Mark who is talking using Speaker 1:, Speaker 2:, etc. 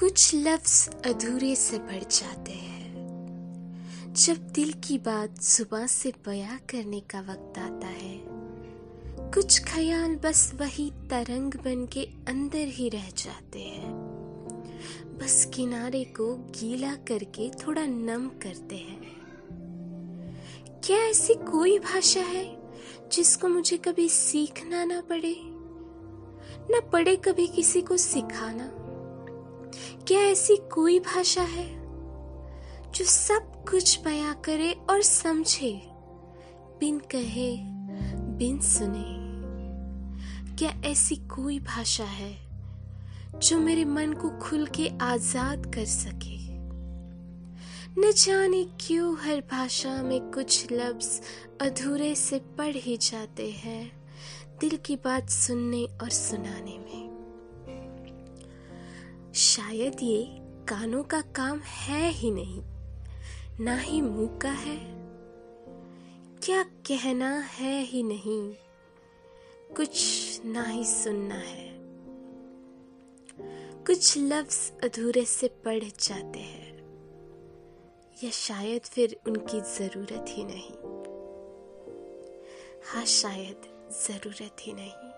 Speaker 1: कुछ लफ्ज अधूरे से बढ़ जाते हैं। जब दिल की बात सुबह से बयां करने का वक्त आता है, कुछ ख्याल बस वही तरंग बन के अंदर ही रह जाते हैं। बस किनारे को गीला करके थोड़ा नम करते हैं। क्या ऐसी कोई भाषा है जिसको मुझे कभी सीखना ना पड़े? ना पड़े कभी किसी को सिखाना? क्या ऐसी कोई भाषा है जो सब कुछ बयां करे और समझे? बिन कहे, बिन सुने। क्या ऐसी कोई भाषा है जो मेरे मन को खुल के आज़ाद कर सके? न जाने क्यों हर भाषा में कुछ लफ्ज अधूरे से पढ़ ही जाते हैं, दिल की बात सुनने और सुनाने में। शायद ये कानों का काम है ही नहीं, ना ही मुँह का है। क्या कहना है ही नहीं, कुछ ना ही सुनना है। कुछ लफ्ज अधूरे से पढ़ जाते हैं, या शायद फिर उनकी ज़रूरत ही नहीं। हाँ शायद ज़रूरत ही नहीं।